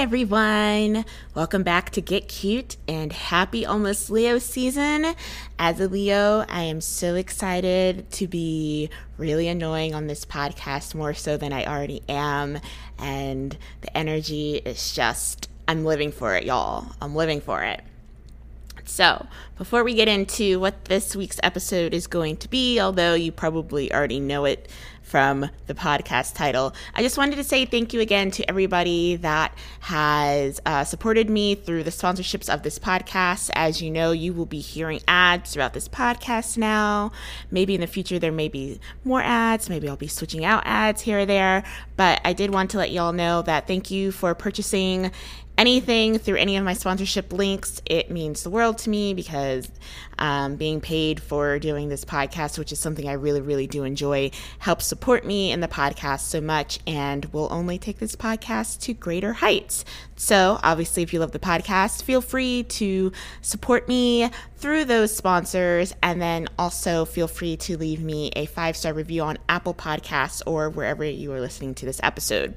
Everyone. Welcome back to Get Cute and happy almost Leo season. As a Leo, I am so excited to be really annoying on this podcast more so than I already am. And the energy is just, I'm living for it, y'all. I'm living for it. So, before we get into what this week's episode is going to be, although you probably already know it from the podcast title, I just wanted to say thank you again to everybody that has uh, supported me through the sponsorships of this podcast. As you know, you will be hearing ads throughout this podcast now. Maybe in the future, there may be more ads. Maybe I'll be switching out ads here or there. But I did want to let y'all know that thank you for purchasing anything through any of my sponsorship links, it means the world to me because um, being paid for doing this podcast, which is something I really, really do enjoy, helps support me in the podcast so much and will only take this podcast to greater heights. So, obviously, if you love the podcast, feel free to support me through those sponsors and then also feel free to leave me a five star review on Apple Podcasts or wherever you are listening to this episode.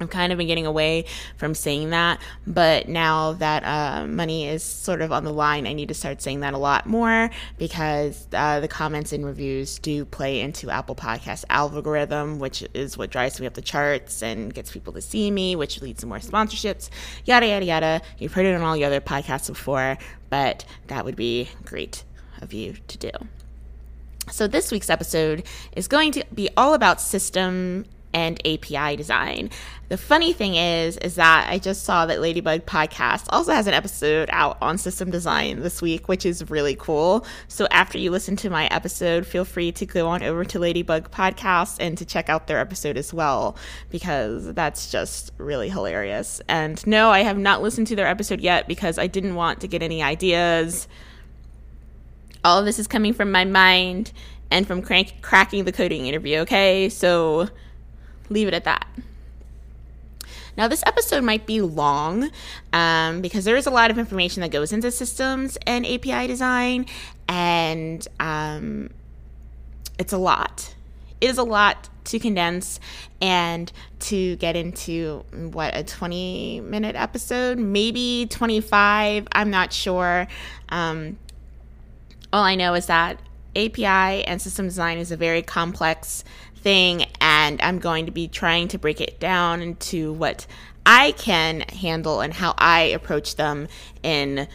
I've kind of been getting away from saying that, but now that uh, money is sort of on the line, I need to start saying that a lot more because uh, the comments and reviews do play into Apple Podcast algorithm, which is what drives me up the charts and gets people to see me, which leads to more sponsorships, yada, yada, yada. You've heard it on all the other podcasts before, but that would be great of you to do. So, this week's episode is going to be all about system and API design. The funny thing is, is that I just saw that Ladybug Podcast also has an episode out on system design this week, which is really cool. So after you listen to my episode, feel free to go on over to Ladybug Podcast and to check out their episode as well, because that's just really hilarious. And no, I have not listened to their episode yet because I didn't want to get any ideas. All of this is coming from my mind and from crank- cracking the coding interview, okay? So leave it at that. Now, this episode might be long um, because there is a lot of information that goes into systems and API design, and um, it's a lot. It is a lot to condense and to get into what a 20 minute episode, maybe 25. I'm not sure. Um, all I know is that API and system design is a very complex thing, and I'm going to be trying to break it down into what I can handle and how I approach them in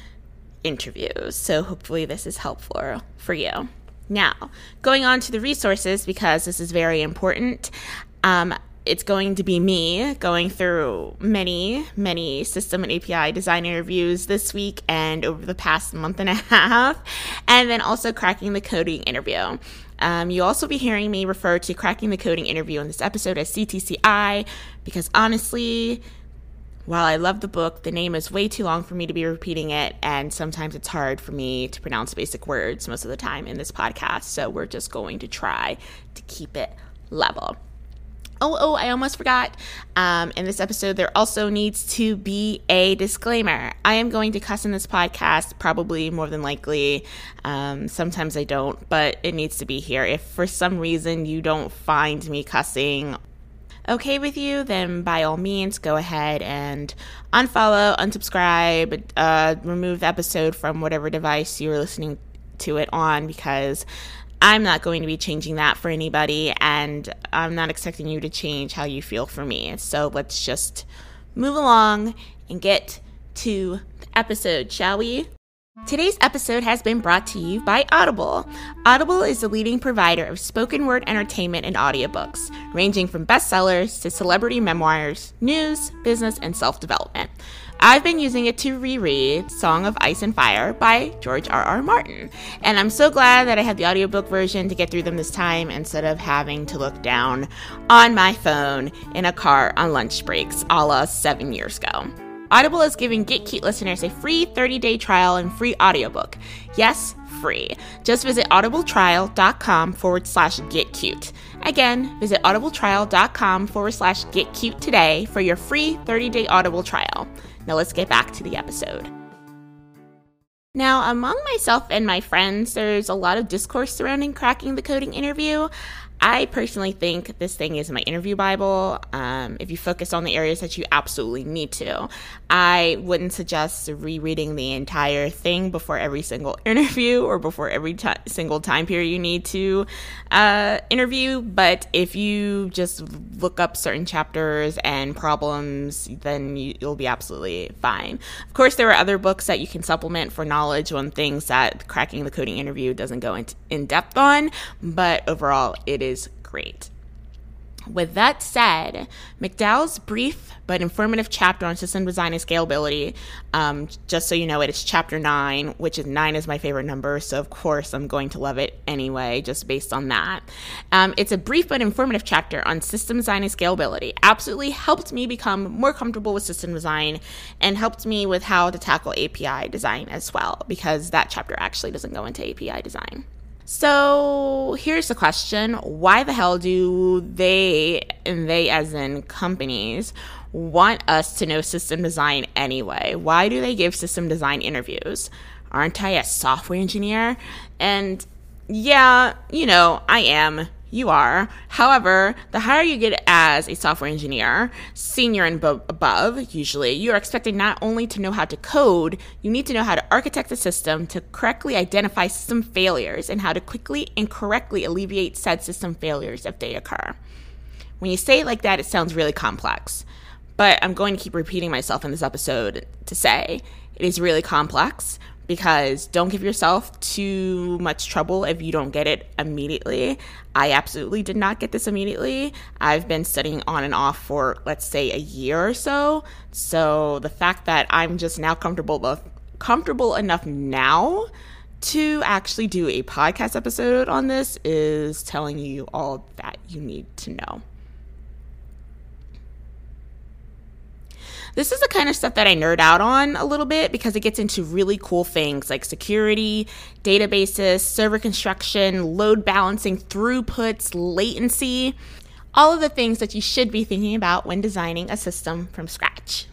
interviews. So, hopefully, this is helpful for you. Now, going on to the resources, because this is very important. Um, it's going to be me going through many, many system and API design interviews this week and over the past month and a half, and then also cracking the coding interview. Um, you'll also be hearing me refer to cracking the coding interview in this episode as CTCI because honestly, while I love the book, the name is way too long for me to be repeating it, and sometimes it's hard for me to pronounce basic words most of the time in this podcast. So we're just going to try to keep it level. Oh, oh, I almost forgot. Um, in this episode, there also needs to be a disclaimer. I am going to cuss in this podcast, probably more than likely. Um, sometimes I don't, but it needs to be here. If for some reason you don't find me cussing okay with you, then by all means, go ahead and unfollow, unsubscribe, uh, remove the episode from whatever device you're listening to it on because I'm not going to be changing that for anybody, and I'm not expecting you to change how you feel for me. So let's just move along and get to the episode, shall we? Today's episode has been brought to you by Audible. Audible is the leading provider of spoken word entertainment and audiobooks, ranging from bestsellers to celebrity memoirs, news, business, and self development. I've been using it to reread Song of Ice and Fire by George R. R. Martin, and I'm so glad that I have the audiobook version to get through them this time instead of having to look down on my phone in a car on lunch breaks a la seven years ago. Audible is giving Get Cute listeners a free 30 day trial and free audiobook. Yes, free. Just visit audibletrial.com forward slash get cute. Again, visit audibletrial.com forward slash get cute today for your free 30 day Audible trial. Now let's get back to the episode. Now, among myself and my friends, there's a lot of discourse surrounding cracking the coding interview. I personally think this thing is my interview Bible. Um, if you focus on the areas that you absolutely need to, I wouldn't suggest rereading the entire thing before every single interview or before every t- single time period you need to uh, interview. But if you just look up certain chapters and problems, then you, you'll be absolutely fine. Of course, there are other books that you can supplement for knowledge on things that cracking the coding interview doesn't go into, in depth on, but overall, it is great. With that said, McDowell's brief but informative chapter on system design and scalability, um, just so you know it, it's chapter nine, which is nine is my favorite number, so of course I'm going to love it anyway, just based on that. Um, it's a brief but informative chapter on system design and scalability. Absolutely helped me become more comfortable with system design and helped me with how to tackle API design as well, because that chapter actually doesn't go into API design. So here's the question why the hell do they, and they as in companies, want us to know system design anyway? Why do they give system design interviews? Aren't I a software engineer? And yeah, you know, I am you are. However, the higher you get as a software engineer, senior and bo- above, usually, you are expected not only to know how to code, you need to know how to architect the system to correctly identify system failures and how to quickly and correctly alleviate said system failures if they occur. When you say it like that, it sounds really complex. But I'm going to keep repeating myself in this episode to say it is really complex because don't give yourself too much trouble if you don't get it immediately. I absolutely did not get this immediately. I've been studying on and off for, let's say, a year or so. So the fact that I'm just now comfortable comfortable enough now to actually do a podcast episode on this is telling you all that you need to know. This is the kind of stuff that I nerd out on a little bit because it gets into really cool things like security, databases, server construction, load balancing, throughputs, latency, all of the things that you should be thinking about when designing a system from scratch.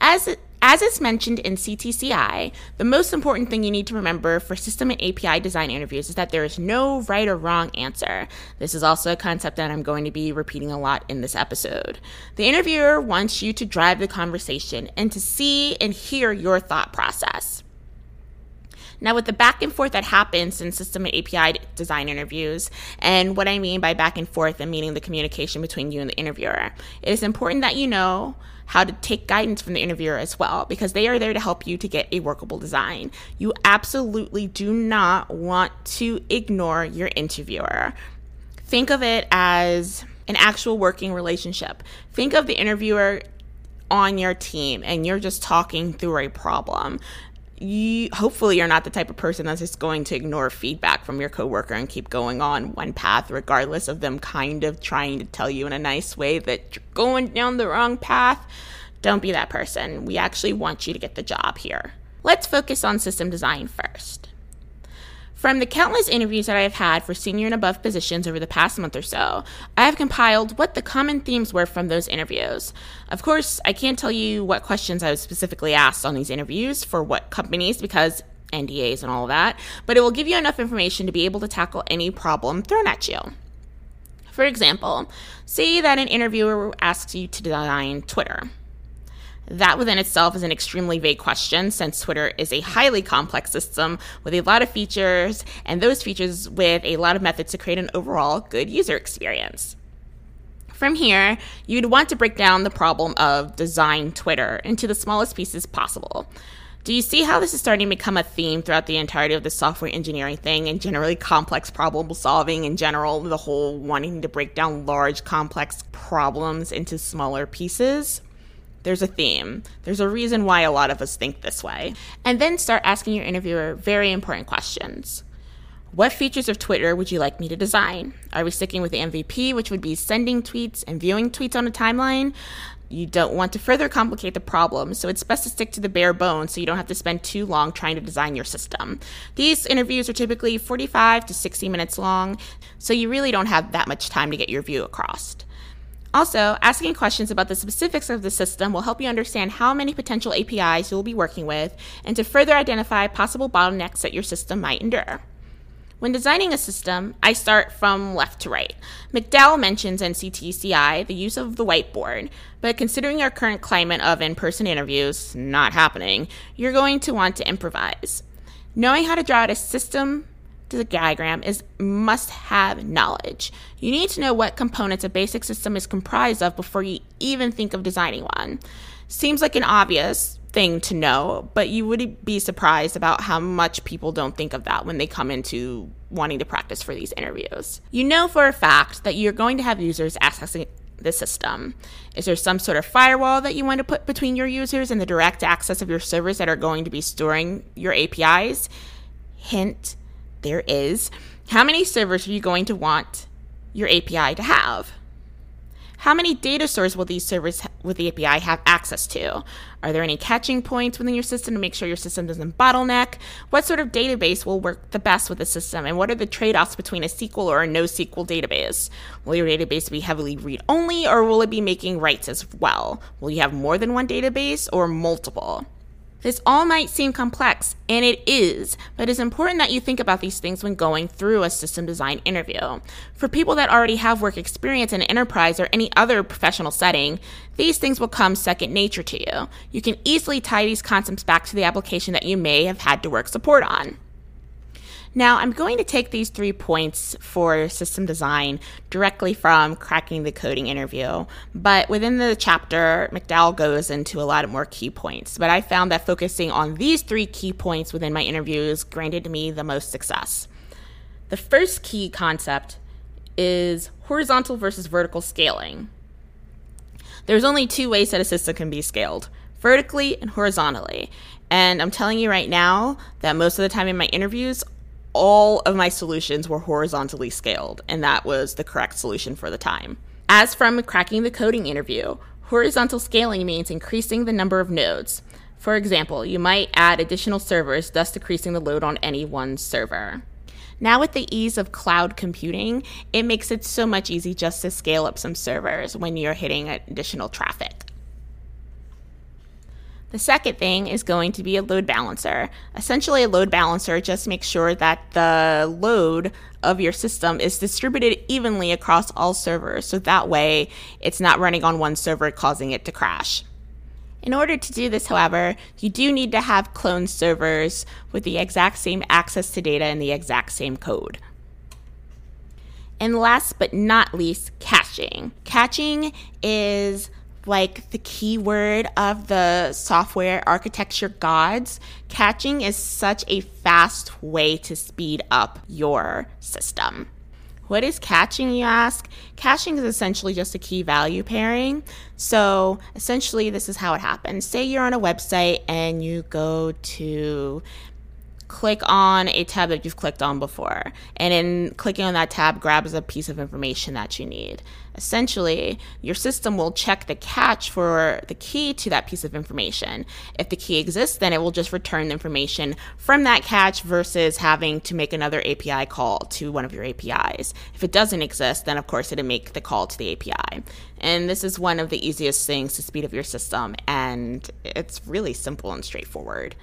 As as is mentioned in CTCI, the most important thing you need to remember for system and API design interviews is that there is no right or wrong answer. This is also a concept that I'm going to be repeating a lot in this episode. The interviewer wants you to drive the conversation and to see and hear your thought process. Now, with the back and forth that happens in system and API design interviews, and what I mean by back and forth and meaning the communication between you and the interviewer, it is important that you know how to take guidance from the interviewer as well, because they are there to help you to get a workable design. You absolutely do not want to ignore your interviewer. Think of it as an actual working relationship. Think of the interviewer on your team and you're just talking through a problem you hopefully you're not the type of person that's just going to ignore feedback from your coworker and keep going on one path regardless of them kind of trying to tell you in a nice way that you're going down the wrong path. Don't be that person. We actually want you to get the job here. Let's focus on system design first from the countless interviews that I have had for senior and above positions over the past month or so, I have compiled what the common themes were from those interviews. Of course, I can't tell you what questions I was specifically asked on these interviews for what companies because NDAs and all that, but it will give you enough information to be able to tackle any problem thrown at you. For example, say that an interviewer asks you to design Twitter. That within itself is an extremely vague question since Twitter is a highly complex system with a lot of features, and those features with a lot of methods to create an overall good user experience. From here, you'd want to break down the problem of design Twitter into the smallest pieces possible. Do you see how this is starting to become a theme throughout the entirety of the software engineering thing and generally complex problem solving in general, the whole wanting to break down large complex problems into smaller pieces? There's a theme. There's a reason why a lot of us think this way. And then start asking your interviewer very important questions. What features of Twitter would you like me to design? Are we sticking with the MVP, which would be sending tweets and viewing tweets on a timeline? You don't want to further complicate the problem, so it's best to stick to the bare bones so you don't have to spend too long trying to design your system. These interviews are typically 45 to 60 minutes long, so you really don't have that much time to get your view across. Also, asking questions about the specifics of the system will help you understand how many potential APIs you will be working with and to further identify possible bottlenecks that your system might endure. When designing a system, I start from left to right. McDowell mentions in CTCI, the use of the whiteboard, but considering our current climate of in person interviews not happening, you're going to want to improvise. Knowing how to draw out a system diagram is must have knowledge. You need to know what components a basic system is comprised of before you even think of designing one. Seems like an obvious, thing to know, but you would be surprised about how much people don't think of that when they come into wanting to practice for these interviews. You know for a fact that you're going to have users accessing the system. Is there some sort of firewall that you want to put between your users and the direct access of your servers that are going to be storing your APIs? Hint, there is. How many servers are you going to want your API to have? How many data stores will these servers with the API have access to? Are there any caching points within your system to make sure your system doesn't bottleneck? What sort of database will work the best with the system? And what are the trade offs between a SQL or a NoSQL database? Will your database be heavily read only or will it be making writes as well? Will you have more than one database or multiple? This all might seem complex, and it is, but it's important that you think about these things when going through a system design interview. For people that already have work experience in an enterprise or any other professional setting, these things will come second nature to you. You can easily tie these concepts back to the application that you may have had to work support on. Now, I'm going to take these three points for system design directly from cracking the coding interview, but within the chapter, McDowell goes into a lot of more key points. But I found that focusing on these three key points within my interviews granted me the most success. The first key concept is horizontal versus vertical scaling. There's only two ways that a system can be scaled vertically and horizontally. And I'm telling you right now that most of the time in my interviews, all of my solutions were horizontally scaled, and that was the correct solution for the time. As from cracking the coding interview, horizontal scaling means increasing the number of nodes. For example, you might add additional servers, thus decreasing the load on any one server. Now, with the ease of cloud computing, it makes it so much easy just to scale up some servers when you're hitting additional traffic. The second thing is going to be a load balancer. Essentially, a load balancer just makes sure that the load of your system is distributed evenly across all servers, so that way it's not running on one server causing it to crash. In order to do this, however, you do need to have clone servers with the exact same access to data and the exact same code. And last but not least, caching. Caching is like the keyword of the software architecture gods, caching is such a fast way to speed up your system. What is caching, you ask? Caching is essentially just a key value pairing. So essentially, this is how it happens. Say you're on a website and you go to click on a tab that you've clicked on before. And in clicking on that tab grabs a piece of information that you need. Essentially, your system will check the cache for the key to that piece of information. If the key exists, then it will just return the information from that cache versus having to make another API call to one of your APIs. If it doesn't exist, then of course it'll make the call to the API. And this is one of the easiest things to speed up your system, and it's really simple and straightforward.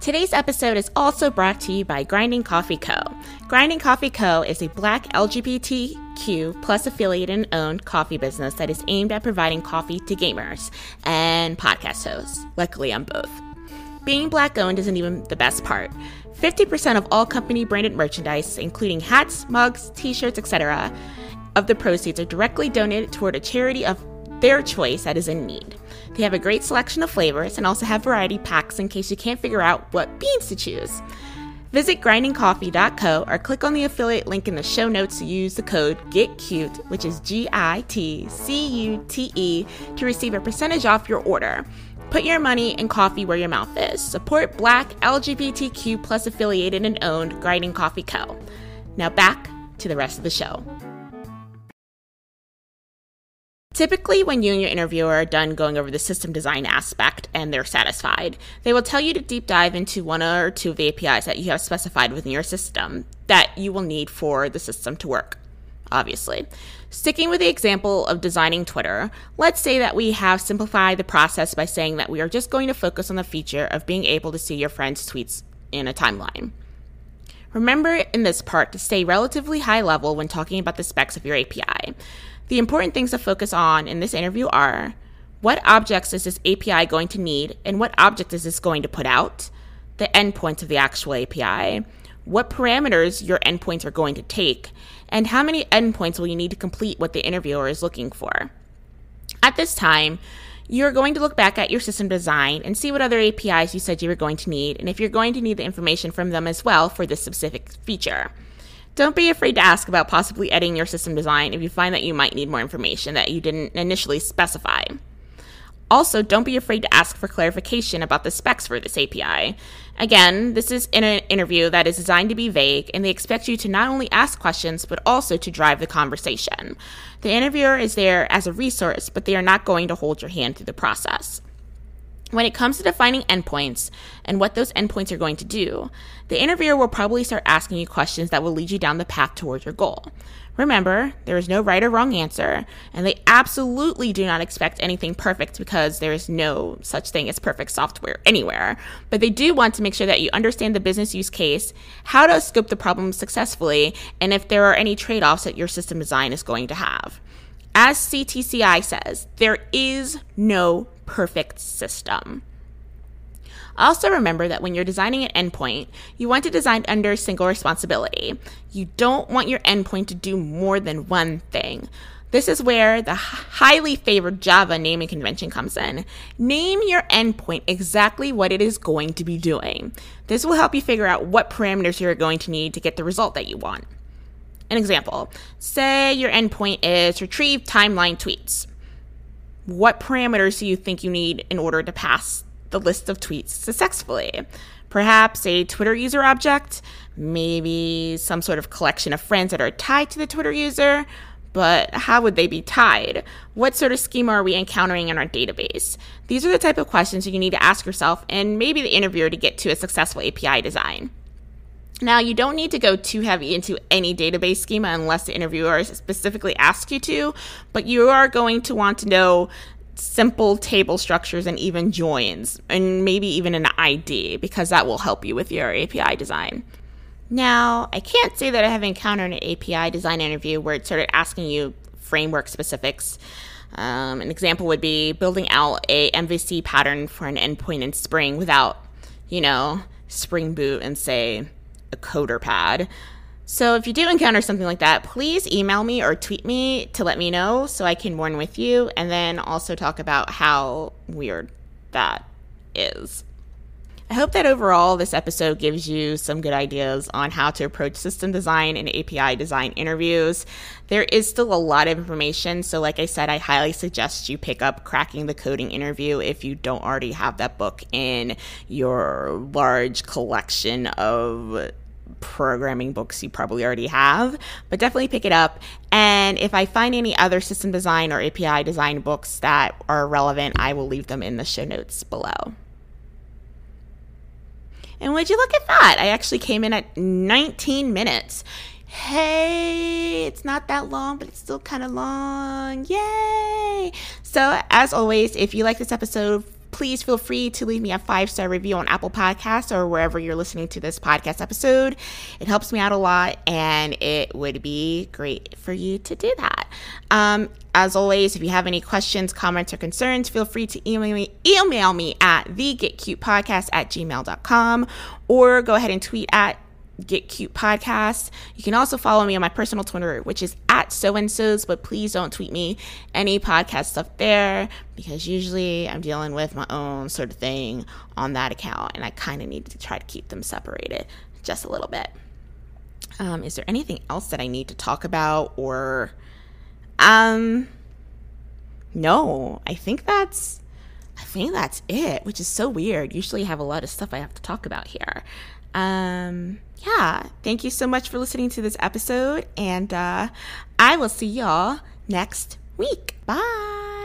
Today's episode is also brought to you by Grinding Coffee Co. Grinding Coffee Co. is a black LGBTQ plus affiliated and owned coffee business that is aimed at providing coffee to gamers and podcast hosts. Luckily, I'm both. Being black owned isn't even the best part. 50% of all company branded merchandise, including hats, mugs, t shirts, etc., of the proceeds are directly donated toward a charity of their choice that is in need. They have a great selection of flavors and also have variety packs in case you can't figure out what beans to choose. Visit grindingcoffee.co or click on the affiliate link in the show notes to use the code GETCUTE, which is G I T C U T E, to receive a percentage off your order. Put your money and coffee where your mouth is. Support Black, LGBTQ plus affiliated and owned Grinding Coffee Co. Now back to the rest of the show. Typically, when you and your interviewer are done going over the system design aspect and they're satisfied, they will tell you to deep dive into one or two of the APIs that you have specified within your system that you will need for the system to work, obviously. Sticking with the example of designing Twitter, let's say that we have simplified the process by saying that we are just going to focus on the feature of being able to see your friends' tweets in a timeline. Remember in this part to stay relatively high level when talking about the specs of your API. The important things to focus on in this interview are what objects is this API going to need and what object is this going to put out? The endpoints of the actual API, what parameters your endpoints are going to take, and how many endpoints will you need to complete what the interviewer is looking for. At this time, you're going to look back at your system design and see what other APIs you said you were going to need, and if you're going to need the information from them as well for this specific feature. Don't be afraid to ask about possibly editing your system design if you find that you might need more information that you didn't initially specify. Also, don't be afraid to ask for clarification about the specs for this API. Again, this is in an interview that is designed to be vague, and they expect you to not only ask questions, but also to drive the conversation. The interviewer is there as a resource, but they are not going to hold your hand through the process. When it comes to defining endpoints and what those endpoints are going to do, the interviewer will probably start asking you questions that will lead you down the path towards your goal. Remember, there is no right or wrong answer, and they absolutely do not expect anything perfect because there is no such thing as perfect software anywhere. But they do want to make sure that you understand the business use case, how to scope the problem successfully, and if there are any trade offs that your system design is going to have. As CTCI says, there is no perfect system. Also, remember that when you're designing an endpoint, you want to design under single responsibility. You don't want your endpoint to do more than one thing. This is where the highly favored Java naming convention comes in. Name your endpoint exactly what it is going to be doing. This will help you figure out what parameters you're going to need to get the result that you want. An example say your endpoint is retrieve timeline tweets. What parameters do you think you need in order to pass the list of tweets successfully. Perhaps a Twitter user object, maybe some sort of collection of friends that are tied to the Twitter user. But how would they be tied? What sort of schema are we encountering in our database? These are the type of questions you need to ask yourself and maybe the interviewer to get to a successful API design. Now, you don't need to go too heavy into any database schema unless the interviewer specifically asks you to, but you are going to want to know simple table structures and even joins, and maybe even an ID, because that will help you with your API design. Now, I can't say that I have encountered an API design interview where it started asking you framework specifics. Um, an example would be building out a MVC pattern for an endpoint in Spring without, you know, Spring Boot and say a CoderPad. So if you do encounter something like that, please email me or tweet me to let me know so I can mourn with you and then also talk about how weird that is. I hope that overall this episode gives you some good ideas on how to approach system design and API design interviews. There is still a lot of information, so like I said, I highly suggest you pick up Cracking the Coding Interview if you don't already have that book in your large collection of programming books you probably already have, but definitely pick it up. And if I find any other system design or API design books that are relevant, I will leave them in the show notes below. And would you look at that? I actually came in at 19 minutes. Hey, it's not that long, but it's still kind of long. Yay! So, as always, if you like this episode, please feel free to leave me a five star review on Apple Podcasts or wherever you're listening to this podcast episode. It helps me out a lot, and it would be great for you to do that. Um, as always, if you have any questions, comments, or concerns, feel free to email me, email me at thegetcutepodcast at gmail.com or go ahead and tweet at Get Cute Podcast. You can also follow me on my personal Twitter, which is at so and so's, but please don't tweet me any podcast stuff there because usually I'm dealing with my own sort of thing on that account, and I kind of need to try to keep them separated just a little bit. Um, is there anything else that I need to talk about or um no, I think that's I think that's it, which is so weird. Usually I have a lot of stuff I have to talk about here. Um yeah, thank you so much for listening to this episode, and uh, I will see y'all next week. Bye.